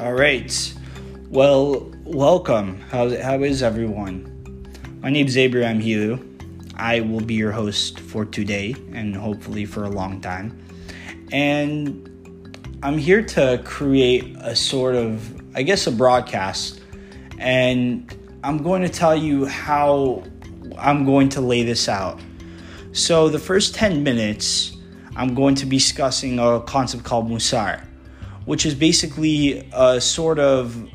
All right. Well, welcome. How, how is everyone? My name is Abraham Hilu. I will be your host for today and hopefully for a long time. And I'm here to create a sort of, I guess, a broadcast. And I'm going to tell you how I'm going to lay this out. So, the first 10 minutes, I'm going to be discussing a concept called musar, which is basically a sort of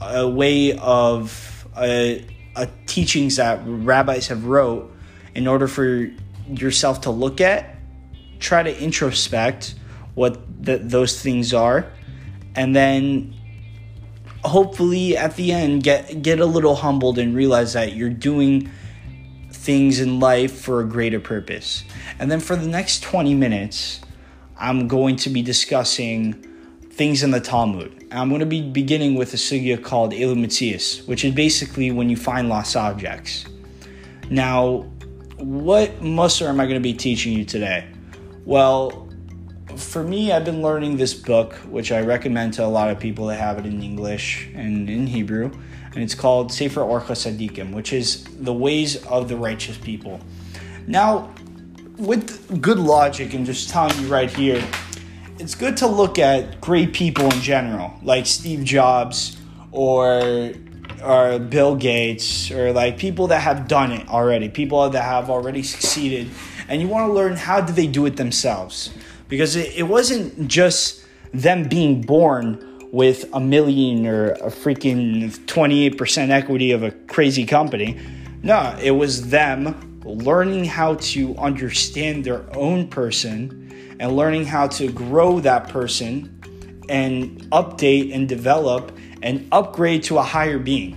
a way of a, a teachings that rabbis have wrote in order for yourself to look at, try to introspect what the, those things are, and then hopefully at the end get get a little humbled and realize that you're doing things in life for a greater purpose. And then for the next 20 minutes, I'm going to be discussing things in the Talmud. I'm going to be beginning with a sugya called Elu Mitzias, which is basically when you find lost objects. Now, what mussar am I going to be teaching you today? Well, for me, I've been learning this book, which I recommend to a lot of people that have it in English and in Hebrew, and it's called Sefer Orchos Tzaddikim, which is the ways of the righteous people. Now, with good logic and just telling you right here, it's good to look at great people in general, like Steve Jobs or or Bill Gates or like people that have done it already, people that have already succeeded, and you want to learn how did they do it themselves because it, it wasn't just them being born with a million or a freaking 28% equity of a crazy company. No, it was them learning how to understand their own person and learning how to grow that person and update and develop and upgrade to a higher being.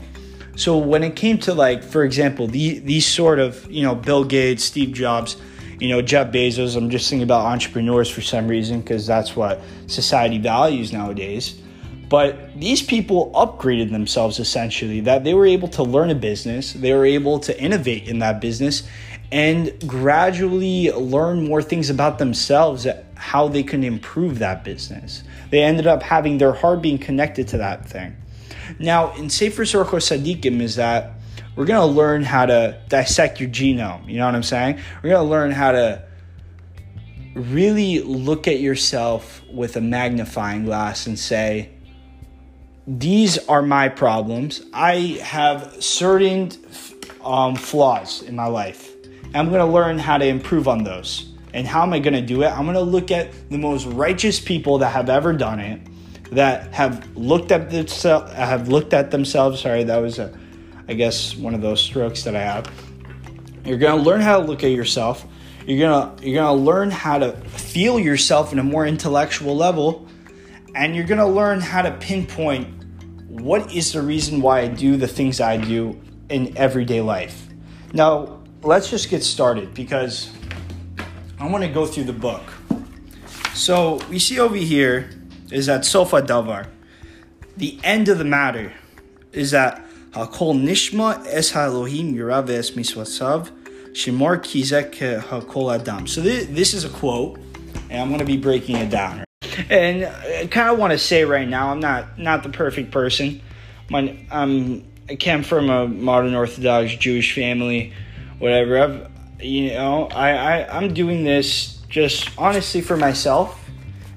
So when it came to like, for example, the, these sort of, you know, Bill Gates, Steve Jobs, you know, Jeff Bezos, I'm just thinking about entrepreneurs for some reason because that's what society values nowadays. But these people upgraded themselves essentially, that they were able to learn a business, they were able to innovate in that business, and gradually learn more things about themselves, how they can improve that business. They ended up having their heart being connected to that thing. Now, in Sefer Orchos Tzaddikim is that we're to learn how to dissect your genome. You know what I'm saying? We're to learn how to really look at yourself with a magnifying glass and say, these are my problems. I have certain um, flaws in my life. I'm going to learn how to improve on those. And how am I going to do it? I'm going to look at the most righteous people that have ever done it, that have looked at themselves, have looked at themselves. Sorry, that was a, I guess one of those strokes that I have. You're going to learn how to look at yourself. You're going to you're going to learn how to feel yourself in a more intellectual level and you're going to learn how to pinpoint what is the reason why I do the things I do in everyday life. Now, let's just get started because I want to go through the book. So, we see over here is that Sofa Davar. The end of the matter is that Hakol Nishma Es Elohim Yirav Es Miswasav Shemar Kizek Hakol Adam. So, this, this is a quote, and I'm going to be breaking it down. And I kind of want to say right now, I'm not not the perfect person. My, I'm I came from a modern Orthodox Jewish family, whatever. I've you know I, I I'm doing this just honestly for myself,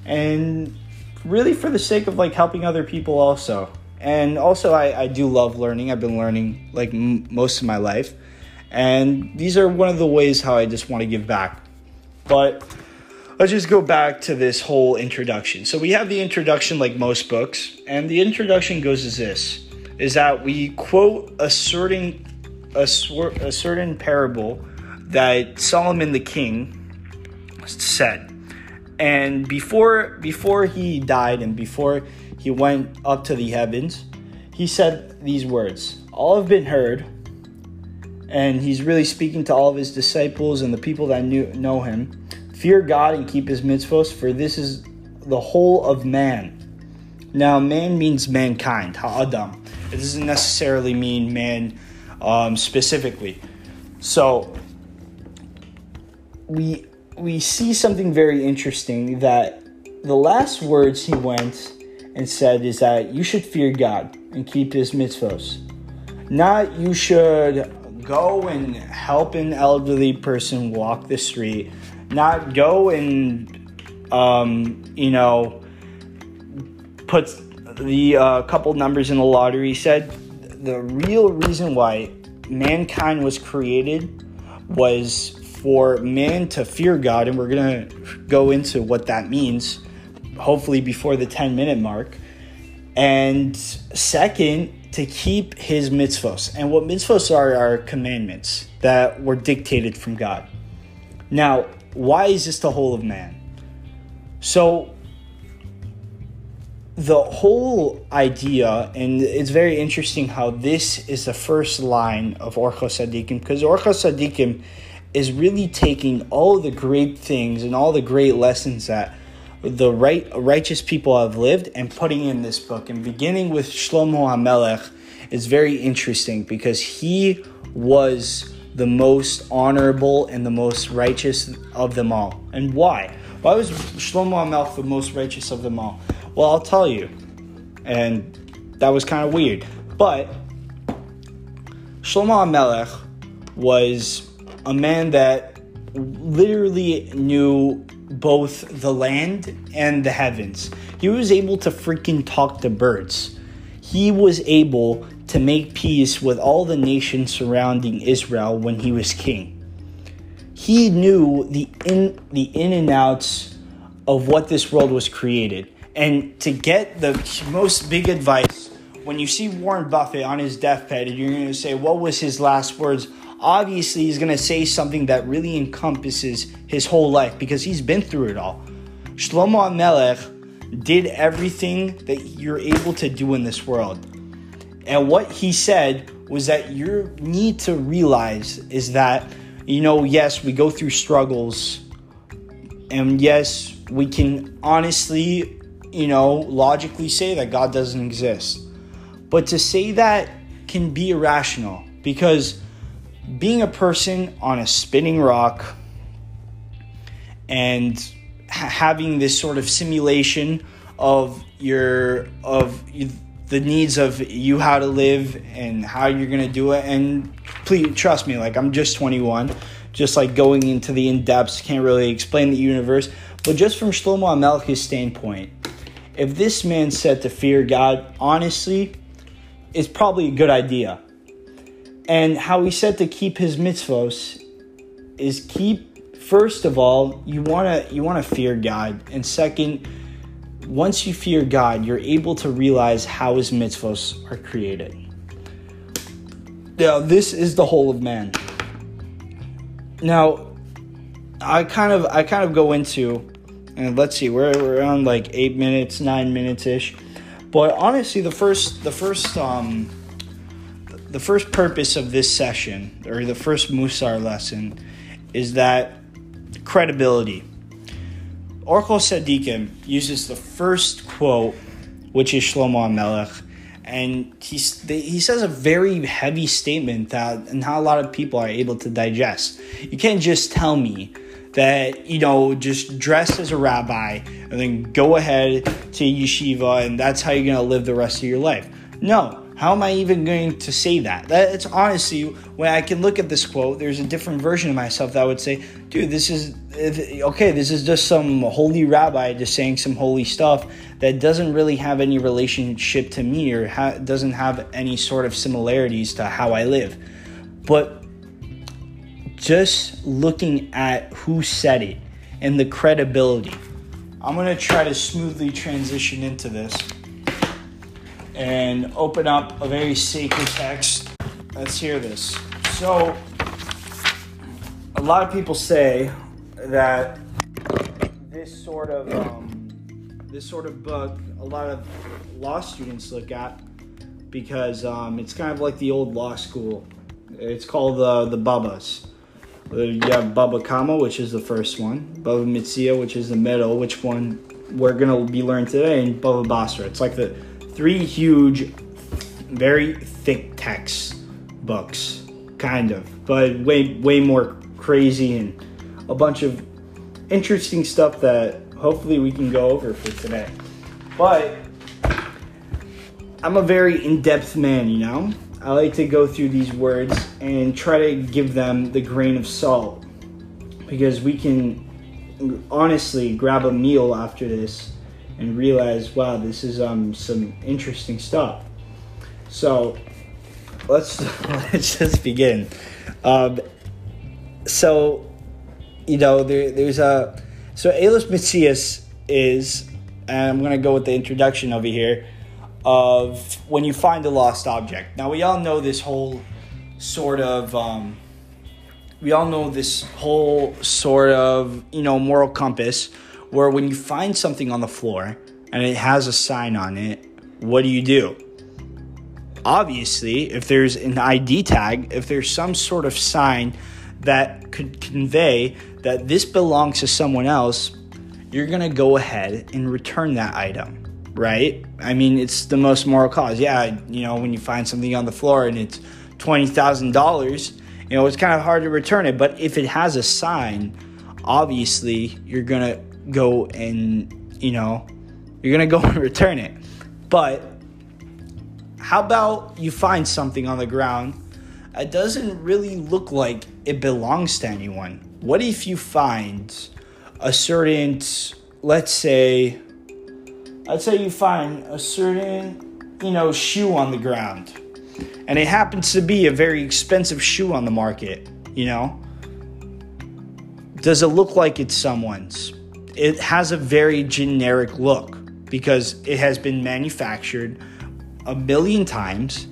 and really for the sake of like helping other people also. And also, I, I do love learning. I've been learning like m- most of my life. And these are one of the ways how I just want to give back. But let's just go back to this whole introduction. So we have the introduction like most books, and the introduction goes as this is that we quote a certain a, a certain parable that Solomon the king said. And before before he died and before he went up to the heavens, he said these words. All have been heard, and he's really speaking to all of his disciples and the people that knew, know him Fear God and keep his mitzvos, for this is the whole of man. Now, man means mankind, ha'adam. It doesn't necessarily mean man um, specifically. So, we we see something very interesting that the last words he went and said is that you should fear God and keep his mitzvos. Not you should go and help an elderly person walk the street. Not go and, um, you know, put the uh, couple numbers in the lottery. He said the real reason why mankind was created was for man to fear God, and we're going to go into what that means, hopefully before the 10 minute mark. And second, to keep his mitzvos. And what mitzvos are are commandments that were dictated from God. Now, why is this the whole of man? So, the whole idea, and it's very interesting how this is the first line of Orchos Tzaddikim, because Orchos Tzaddikim is really taking all the great things and all the great lessons that the right righteous people have lived and putting in this book. And beginning with Shlomo HaMelech is very interesting because he was the most honorable and the most righteous of them all. And why? Why was Shlomo HaMelech the most righteous of them all? Well, I'll tell you. And that was kind of weird. But Shlomo HaMelech was a man that literally knew both the land and the heavens. He was able to freaking talk to birds. He was able to make peace with all the nations surrounding Israel when he was king. He knew the in the in and outs of what this world was created. And to get the most big advice, when you see Warren Buffett on his deathbed and you're going to say, What was his last words? Obviously, he's going to say something that really encompasses his whole life because he's been through it all. Shlomo Melech did everything that you're able to do in this world. And what he said was that you need to realize is that, you know, yes, we go through struggles. And yes, we can honestly, you know, logically say that God doesn't exist. But to say that can be irrational because being a person on a spinning rock and having this sort of simulation of your of the needs of you how to live and how you're gonna do it. And please trust me like i'm just 21 just like going into the in-depths can't really explain the universe. But just from shlomo hamelech's standpoint if this man said to fear god honestly it's probably a good idea. And how he said to keep his mitzvos is keep first of all you want to you want to fear god. And second once you fear God, you're able to realize how his mitzvos are created. Now, this is the whole of man. Now, I kind of I kind of go into and let's see, we're we're on like eight minutes, nine minutes ish. But honestly, the first the first um the first purpose of this session or the first Musar lesson is that credibility Orchos Tzaddikim uses the first quote, which is Shlomo Melech, and he's, he says a very heavy statement that not a lot of people are able to digest. You can't just tell me that, you know, just dress as a rabbi and then go ahead to yeshiva and that's how you're going to live the rest of your life. No, how am I even going to say that? That's honestly, when I can look at this quote, there's a different version of myself that would say, dude, this is, okay, this is just some holy rabbi just saying some holy stuff that doesn't really have any relationship to me or ha- doesn't have any sort of similarities to how I live. But just looking at who said it and the credibility, I'm going to try to smoothly transition into this and open up a very sacred text. Let's hear this. So, a lot of people say that this sort of um, this sort of book, a lot of law students look at because um, it's kind of like the old law school. It's called uh, the Babas. Uh, you have Baba Kama, which is the first one, Baba Metzia, which is the middle, which one we're gonna be learning today, and Baba Basra. It's like the three huge, very thick text books, kind of, but way way more crazy and a bunch of interesting stuff that hopefully we can go over for today. But I'm a very in depth man, you know? I like to go through these words and try to give them the grain of salt because we can honestly grab a meal after this and realize, wow, this is um, some interesting stuff. So let's let's just begin. Um, so you know, there, there's a so Elos Mitzias is, I'm gonna go with the introduction over here of when you find a lost object. Now we all know this whole sort of. Um, we all know this whole sort of you know moral compass where when you find something on the floor and it has a sign on it what do you do? Obviously if there's an id tag if there's some sort of sign that could convey that this belongs to someone else you're to go ahead and return that item right? I mean it's the most moral cause. Yeah you know when you find something on the floor and it's $20000 you know, it's kind of hard to return it. But if it has a sign, obviously you're gonna go and you know, you're gonna go and return it. But how about you find something on the ground that doesn't really look like it belongs to anyone? What if you find a certain, let's say, let's say you find a certain, you know, shoe on the ground and it happens to be a very expensive shoe on the market, you know? Does it look like it's someone's? It has a very generic look because it has been manufactured a million times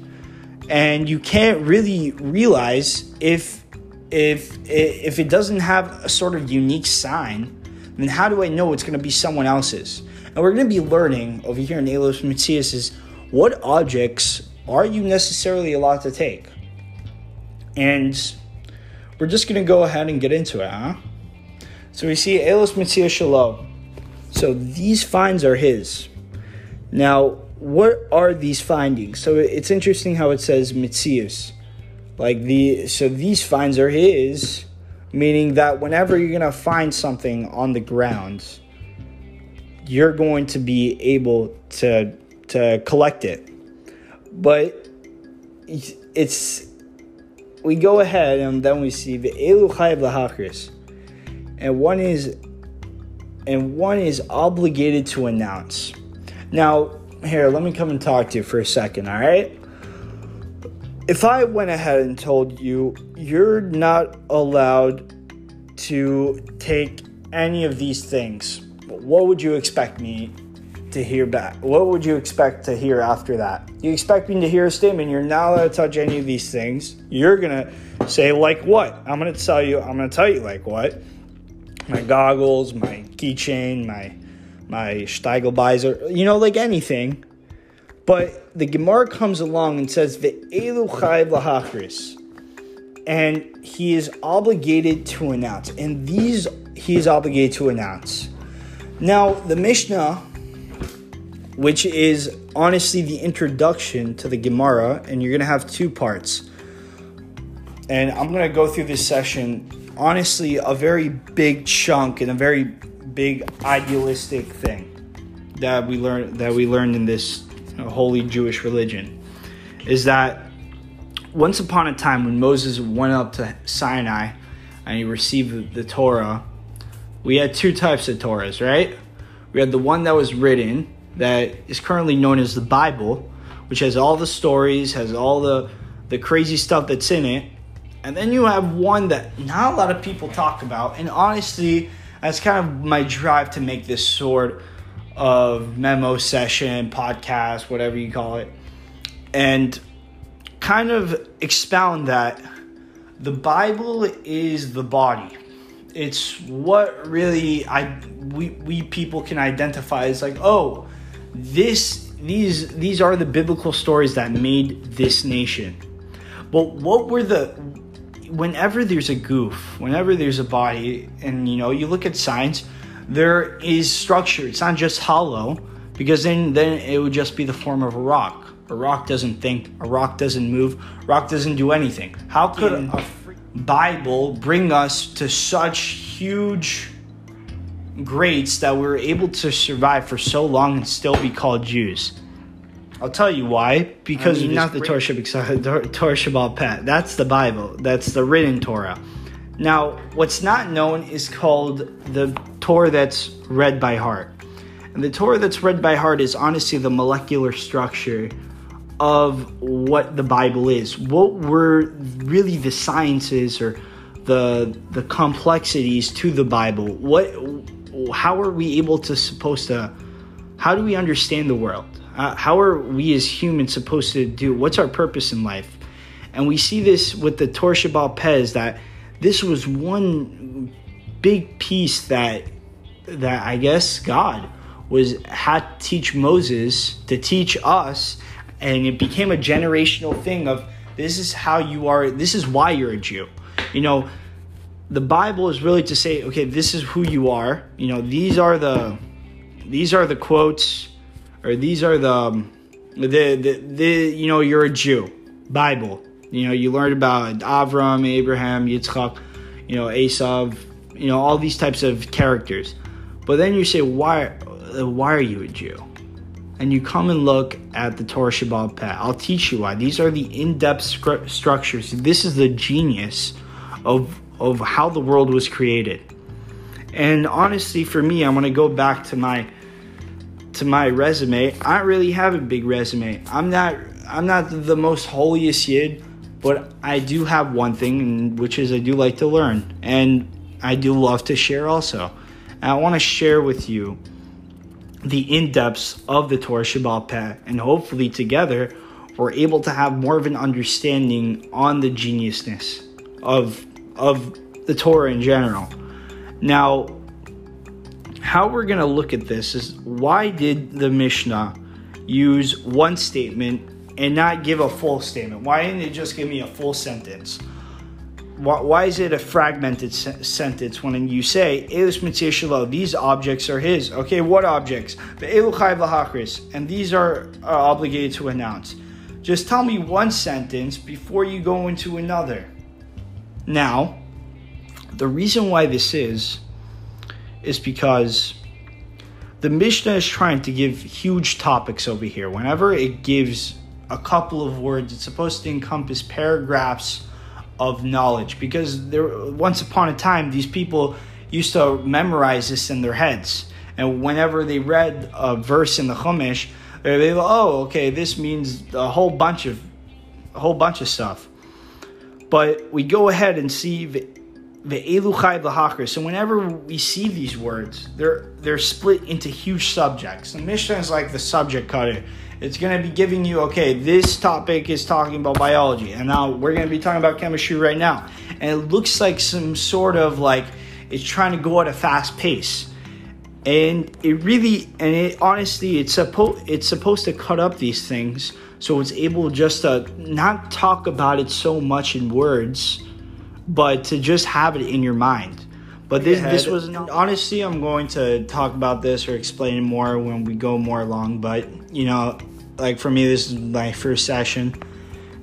and you can't really realize if if if it doesn't have a sort of unique sign then how do I know it's going to be someone else's? And we're going to be learning over here in Elos Mitzias is what objects are you necessarily allowed to take? And we're just going to go ahead and get into it, huh? So we see Elos Mitzia Shalom. So these finds are his. Now, what are these findings? So it's interesting how it says Mitzias. Like the so these finds are his, meaning that whenever you're gonna find something on the ground, you're going to be able to to collect it but it's we go ahead and then we see the elu chayv lahakris, and one is and one is obligated to announce. Now, here, let me come and talk to you for a second, all right? If I went ahead and told you you're not allowed to take any of these things, what would you expect me to hear back? What would you expect to hear after that? You expect me to hear a statement, you're not allowed to touch any of these things. You're gonna say, like what? I'm gonna tell you, I'm gonna tell you like what? My goggles, my keychain, my my Steigelbeiser, you know, like anything. But the Gemara comes along and says, the Elu Chayv Lahachris. And he is obligated to announce. And these he is obligated to announce. Now, the Mishnah which is honestly the introduction to the Gemara, and you're gonna have two parts. And I'm gonna go through this session, honestly, a very big chunk and a very big idealistic thing that we learned that we learned in this you know, holy Jewish religion is that once upon a time when Moses went up to Sinai and he received the Torah, we had two types of Torahs, right? We had the one that was written, that is currently known as the Bible, which has all the stories, has all the the crazy stuff that's in it. And then you have one that not a lot of people talk about. And honestly, that's kind of my drive to make this sort of memo session, podcast, whatever you call it. And kind of expound that the Bible is the body it's what really I we we people can identify as like oh this these these are the biblical stories that made this nation. But what were the whenever there's a goof, whenever there's a body, and you know, you look at science, there is structure. It's not just hollow, because then then it would just be the form of a rock. A rock doesn't think, a rock doesn't move, rock doesn't do anything. How could a Bible bring us to such huge greats that we were able to survive for so long and still be called Jews. I'll tell you why. Because I mean, not the Torah Shabbat, Torah Shebaal Peh. That's the Bible. That's the written Torah. Now, what's not known is called the Torah that's read by heart. And the Torah that's read by heart is honestly the molecular structure of what the Bible is. What were really the sciences or the the complexities to the Bible? What how are we able to supposed to how do we understand the world? Uh, how are we as humans supposed to do? What's our purpose in life? And we see this with the Torah Shebaal Peh that this was one big piece that that I guess God was had to teach Moses to teach us, and it became a generational thing of this is how you are. This is why you're a Jew. You know, the Bible is really to say, okay, this is who you are. You know, these are the these are the quotes, or these are the um, the the, the you know you're a Jew. Bible. You know, you learn about Avram, Abraham, Yitzchak, you know, Esav, you know, all these types of characters. But then you say, why, why are you a Jew? And you come and look at the Torah Shabbat. I'll teach you why. These are the in-depth structures. This is the genius of of how the world was created. And honestly, for me, I'm gonna go back to my to my resume. I don't really have a big resume. I'm not I'm not the most holiest yid, but I do have one thing, which is I do like to learn, and I do love to share also. And I want to share with you the in depths of the Torah Shabbat and hopefully together we're able to have more of an understanding on the geniusness of of the Torah in general. Now, how we're going to look at this is why did the Mishnah use one statement and not give a full statement? Why didn't it just give me a full sentence? Why, why is it a fragmented se- sentence when you say, these objects are his? Okay, what objects? And these are, are obligated to announce. Just tell me one sentence before you go into another. Now, the reason why this is, is because the Mishnah is trying to give huge topics over here. Whenever it gives a couple of words, it's supposed to encompass paragraphs of knowledge. Because there once upon a time these people used to memorize this in their heads. And whenever they read a verse in the chumash they go oh okay this means a whole bunch of a whole bunch of stuff. But we go ahead and see the eluchai v'hakar. So whenever we see these words, they're they're split into huge subjects. The Mishnah is like the subject cutter. It's going to be giving you okay. This topic is talking about biology, and now we're going to be talking about chemistry right now. And it looks like some sort of like it's trying to go at a fast pace. And it really, and it honestly, it's supposed it's supposed to cut up these things so it's able just to not talk about it so much in words, but to just have it in your mind. But this this was honestly I'm going to talk about this or explain it more when we go more along. But you know, like for me, this is my first session,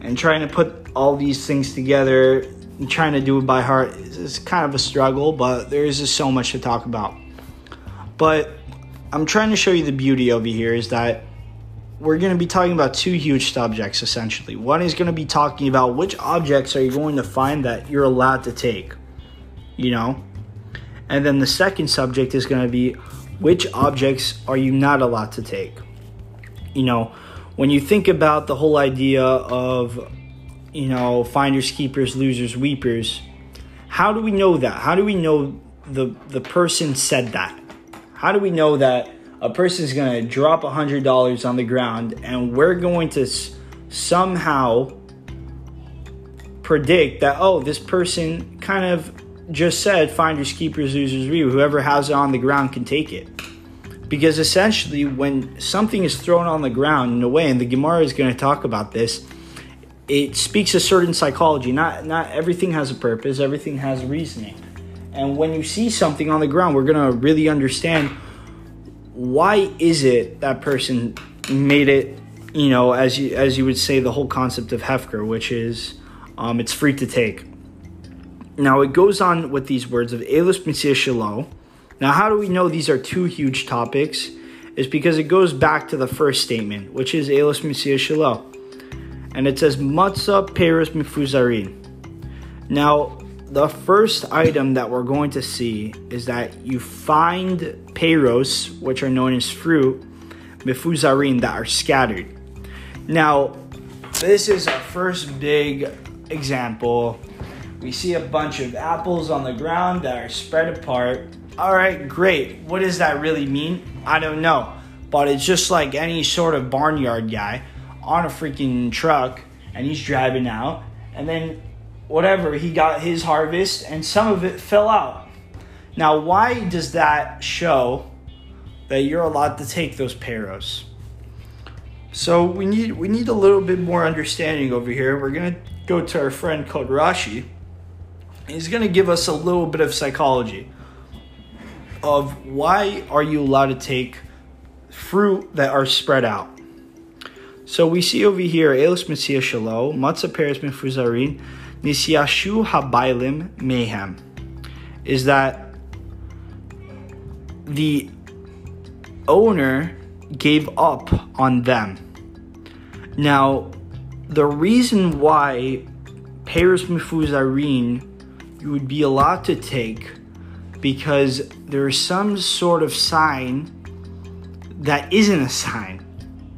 and trying to put all these things together and trying to do it by heart is kind of a struggle. But there is just so much to talk about. But I'm trying to show you the beauty over here is that we're going to be talking about two huge subjects essentially. One is going to be talking about which objects are you going to find that you're allowed to take, you know? And then the second subject is going to be which objects are you not allowed to take. You know, when you think about the whole idea of, you know, finders, keepers, losers, weepers, how do we know that? How do we know the the person said that? How do we know that a person is going to drop $100 on the ground and we're going to s- somehow predict that, oh, this person kind of just said finders, keepers, losers, review. Whoever has it on the ground can take it. Because essentially, when something is thrown on the ground in a way, and the Gemara is going to talk about this, it speaks a certain psychology. Not not everything has a purpose. Everything has reasoning. And when you see something on the ground, we're going to really understand why is it that person made it you know as you as you would say the whole concept of hefker which is um, it's free to take now it goes on with these words of elus mitzvah shalo now how do we know these are two huge topics is because it goes back to the first statement, which is Elos Misia Shiloh. And it says Matzah Peros Mifuzarin. Now, the first item that we're going to see is that you find peros, which are known as fruit, mifuzarin, that are scattered. Now, this is our first big example. We see a bunch of apples on the ground that are spread apart. All right, great. What does that really mean? I don't know. But it's just like any sort of barnyard guy on a freaking truck and he's driving out and then whatever, he got his harvest and some of it fell out. Now, why does that show that you're allowed to take those peros? So we need we need a little bit more understanding over here. We're gonna go to our friend called Rashi. He's gonna give us a little bit of psychology of why are you allowed to take fruit that are spread out. So we see over here, Elos Mitzias Shalom, Matzah Peres Mefuzarin, Nisyashu Habailim Mayhem, is that the owner gave up on them. Now, the reason why Peros Mifuzarin you would be allowed to take because there is some sort of sign that isn't a sign,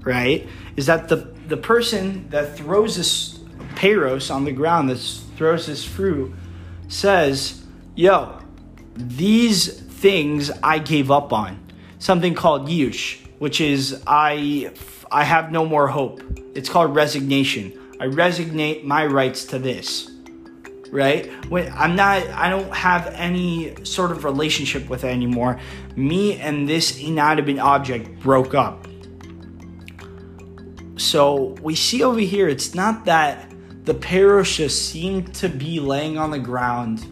right? Is that the the person that throws this peros on the ground, that throws this fruit, says, "Yo, these things I gave up on." Something called yush, which is I I have no more hope. It's called resignation. I resignate my rights to this. Right? When I'm not I don't have any sort of relationship with it anymore. Me and this inanimate object broke up. So we see over here, it's not that the parosha seem to be laying on the ground,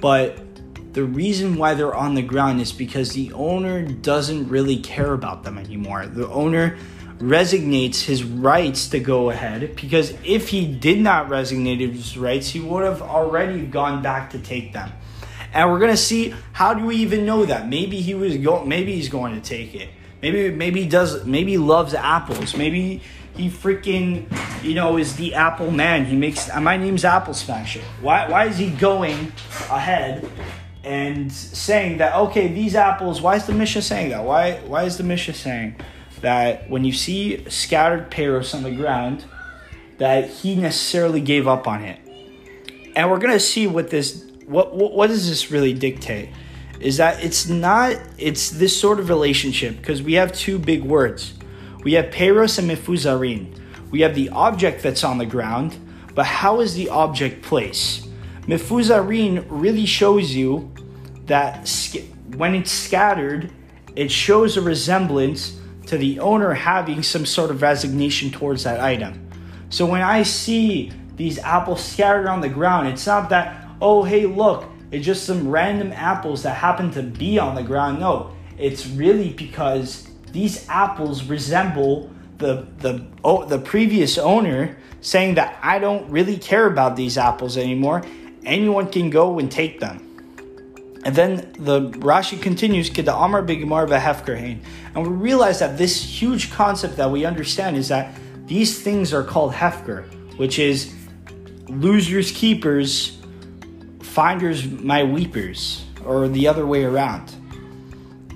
but the reason why they're on the ground is because the owner doesn't really care about them anymore. The owner resignates his rights to go ahead because if he did not resignate his rights, he would have already gone back to take them. And we're gonna see how do we even know that? Maybe he was go maybe he's going to take it. Maybe maybe he does maybe he loves apples. Maybe he freaking you know is the apple man. He makes my name's Apple Smasher. Why why is he going ahead and saying that okay these apples why is the Mishnah saying that? Why why is the Mishnah saying that when you see scattered peros on the ground that he necessarily gave up on it? And we're gonna see what this what what, what does this really dictate? is that it's not it's this sort of relationship because we have two big words we have peros and mifuzarin we have the object that's on the ground but how is the object placed? Mifuzarin really shows you that when it's scattered it shows a resemblance to the owner having some sort of resignation towards that item. So when i see these apples scattered on the ground it's not that oh hey look it's just some random apples that happen to be on the ground. No, it's really because these apples resemble the the oh, the previous owner saying that I don't really care about these apples anymore. Anyone can go and take them. And then the Rashi continues, the Amar Bigmar Hefkerhain. And we realize that this huge concept that we understand is that these things are called Hefker, which is losers keepers finders my weepers or the other way around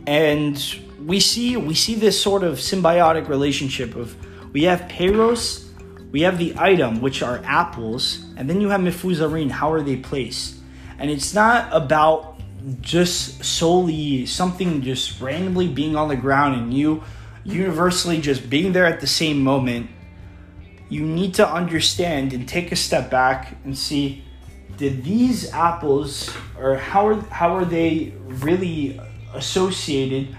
and we see we see this sort of symbiotic relationship of we have peros we have the item which are apples and then you have mifuzarin how are they placed? And it's not about just solely something just randomly being on the ground and you universally just being there at the same moment. You need to understand and take a step back and see did these apples or how are how are they really associated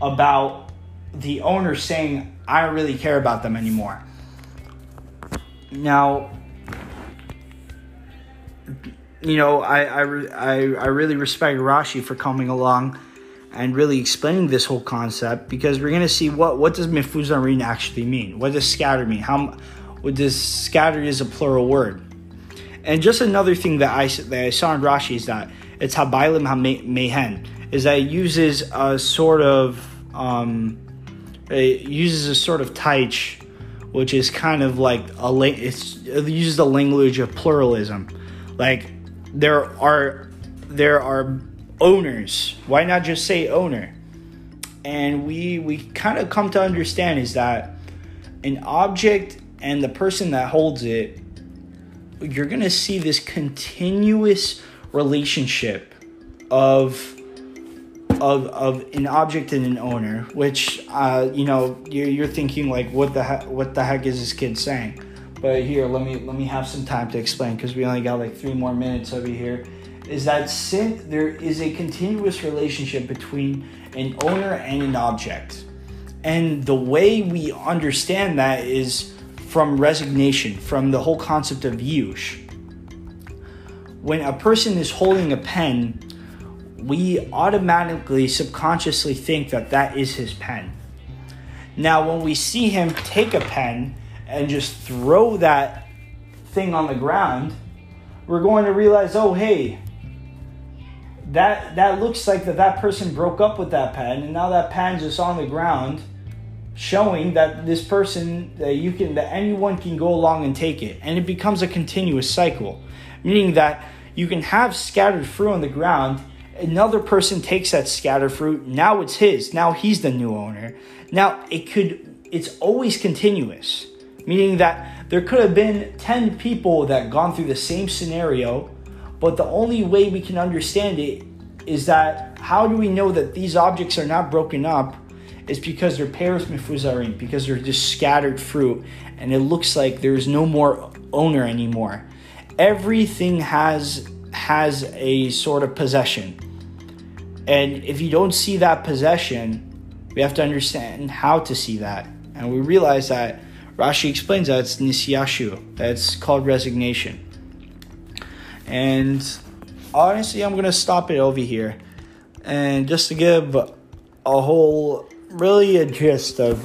about the owner saying I don't really care about them anymore. Now, you know, I I, I, I really respect Rashi for coming along and really explaining this whole concept because we're gonna see what what does mifuzarin actually mean. What does scatter mean? How what does scattered is a plural word? And just another thing that I, that I saw in Rashi is that it's Habailim HaMehen, is that it uses a sort of um, it uses a sort of taich, which is kind of like a it's it uses the language of pluralism. Like there are there are owners. Why not just say owner? And we we kind of come to understand is that an object and the person that holds it, you're gonna see this continuous relationship of of, of an object and an owner, which uh, you know you're, you're thinking like, what the heck, what the heck is this kid saying? But here, let me let me have some time to explain because we only got like three more minutes over here. Is that since there is a continuous relationship between an owner and an object, and the way we understand that is from resignation, from the whole concept of yush. When a person is holding a pen, we automatically subconsciously think that that is his pen. Now, when we see him take a pen and just throw that thing on the ground, we're going to realize, oh, hey, that that looks like that that person broke up with that pen, and now that pen's just on the ground, showing that this person that you can that anyone can go along and take it, and it becomes a continuous cycle, meaning that you can have scattered fruit on the ground another person takes that scatter fruit now it's his. Now he's the new owner. Now it could it's always continuous. Meaning that there could have been 10 people that gone through the same scenario but the only way we can understand it is that how do we know that these objects are not broken up is because they're pairs mifuzarim because they're just scattered fruit and it looks like there's no more owner anymore. Everything has has a sort of possession and if you don't see that possession, we have to understand how to see that. And we realize that Rashi explains that it's nisyashu, that's called resignation. And honestly, I'm going to stop it over here. And just to give a whole, really a gist of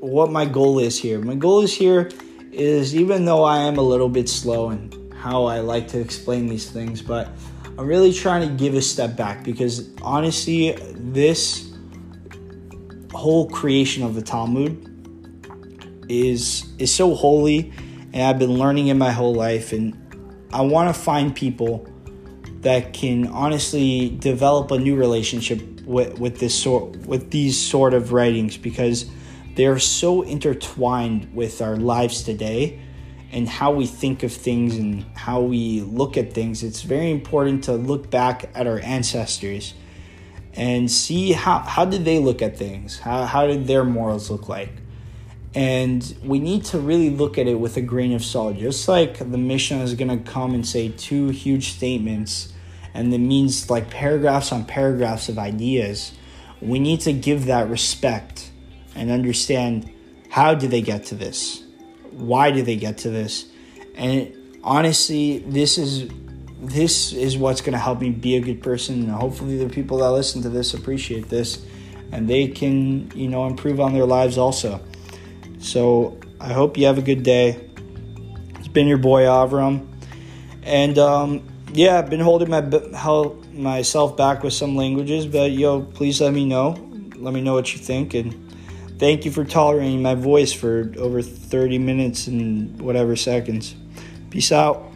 what my goal is here. My goal is here is even though I am a little bit slow in how I like to explain these things, but I'm really trying to give a step back because honestly, this whole creation of the Talmud is is so holy and I've been learning it my whole life and I want to find people that can honestly develop a new relationship with, with this sort with these sort of writings because they're so intertwined with our lives today and how we think of things and how we look at things, it's very important to look back at our ancestors and see how, how did they look at things? How, how did their morals look like? And we need to really look at it with a grain of salt. Just like the Mishnah is going to come and say two huge statements, and it means like paragraphs on paragraphs of ideas, we need to give that respect and understand how did they get to this? Why do they get to this? And honestly, this is this is what's going to help me be a good person and hopefully the people that listen to this appreciate this and they can you know improve on their lives also. So i hope you have a good day. It's been your boy avram. And um, yeah i've been holding my held myself back with some languages but yo please let me know. Let me know what you think and Thank you for tolerating my voice for over 30 minutes and whatever seconds. Peace out.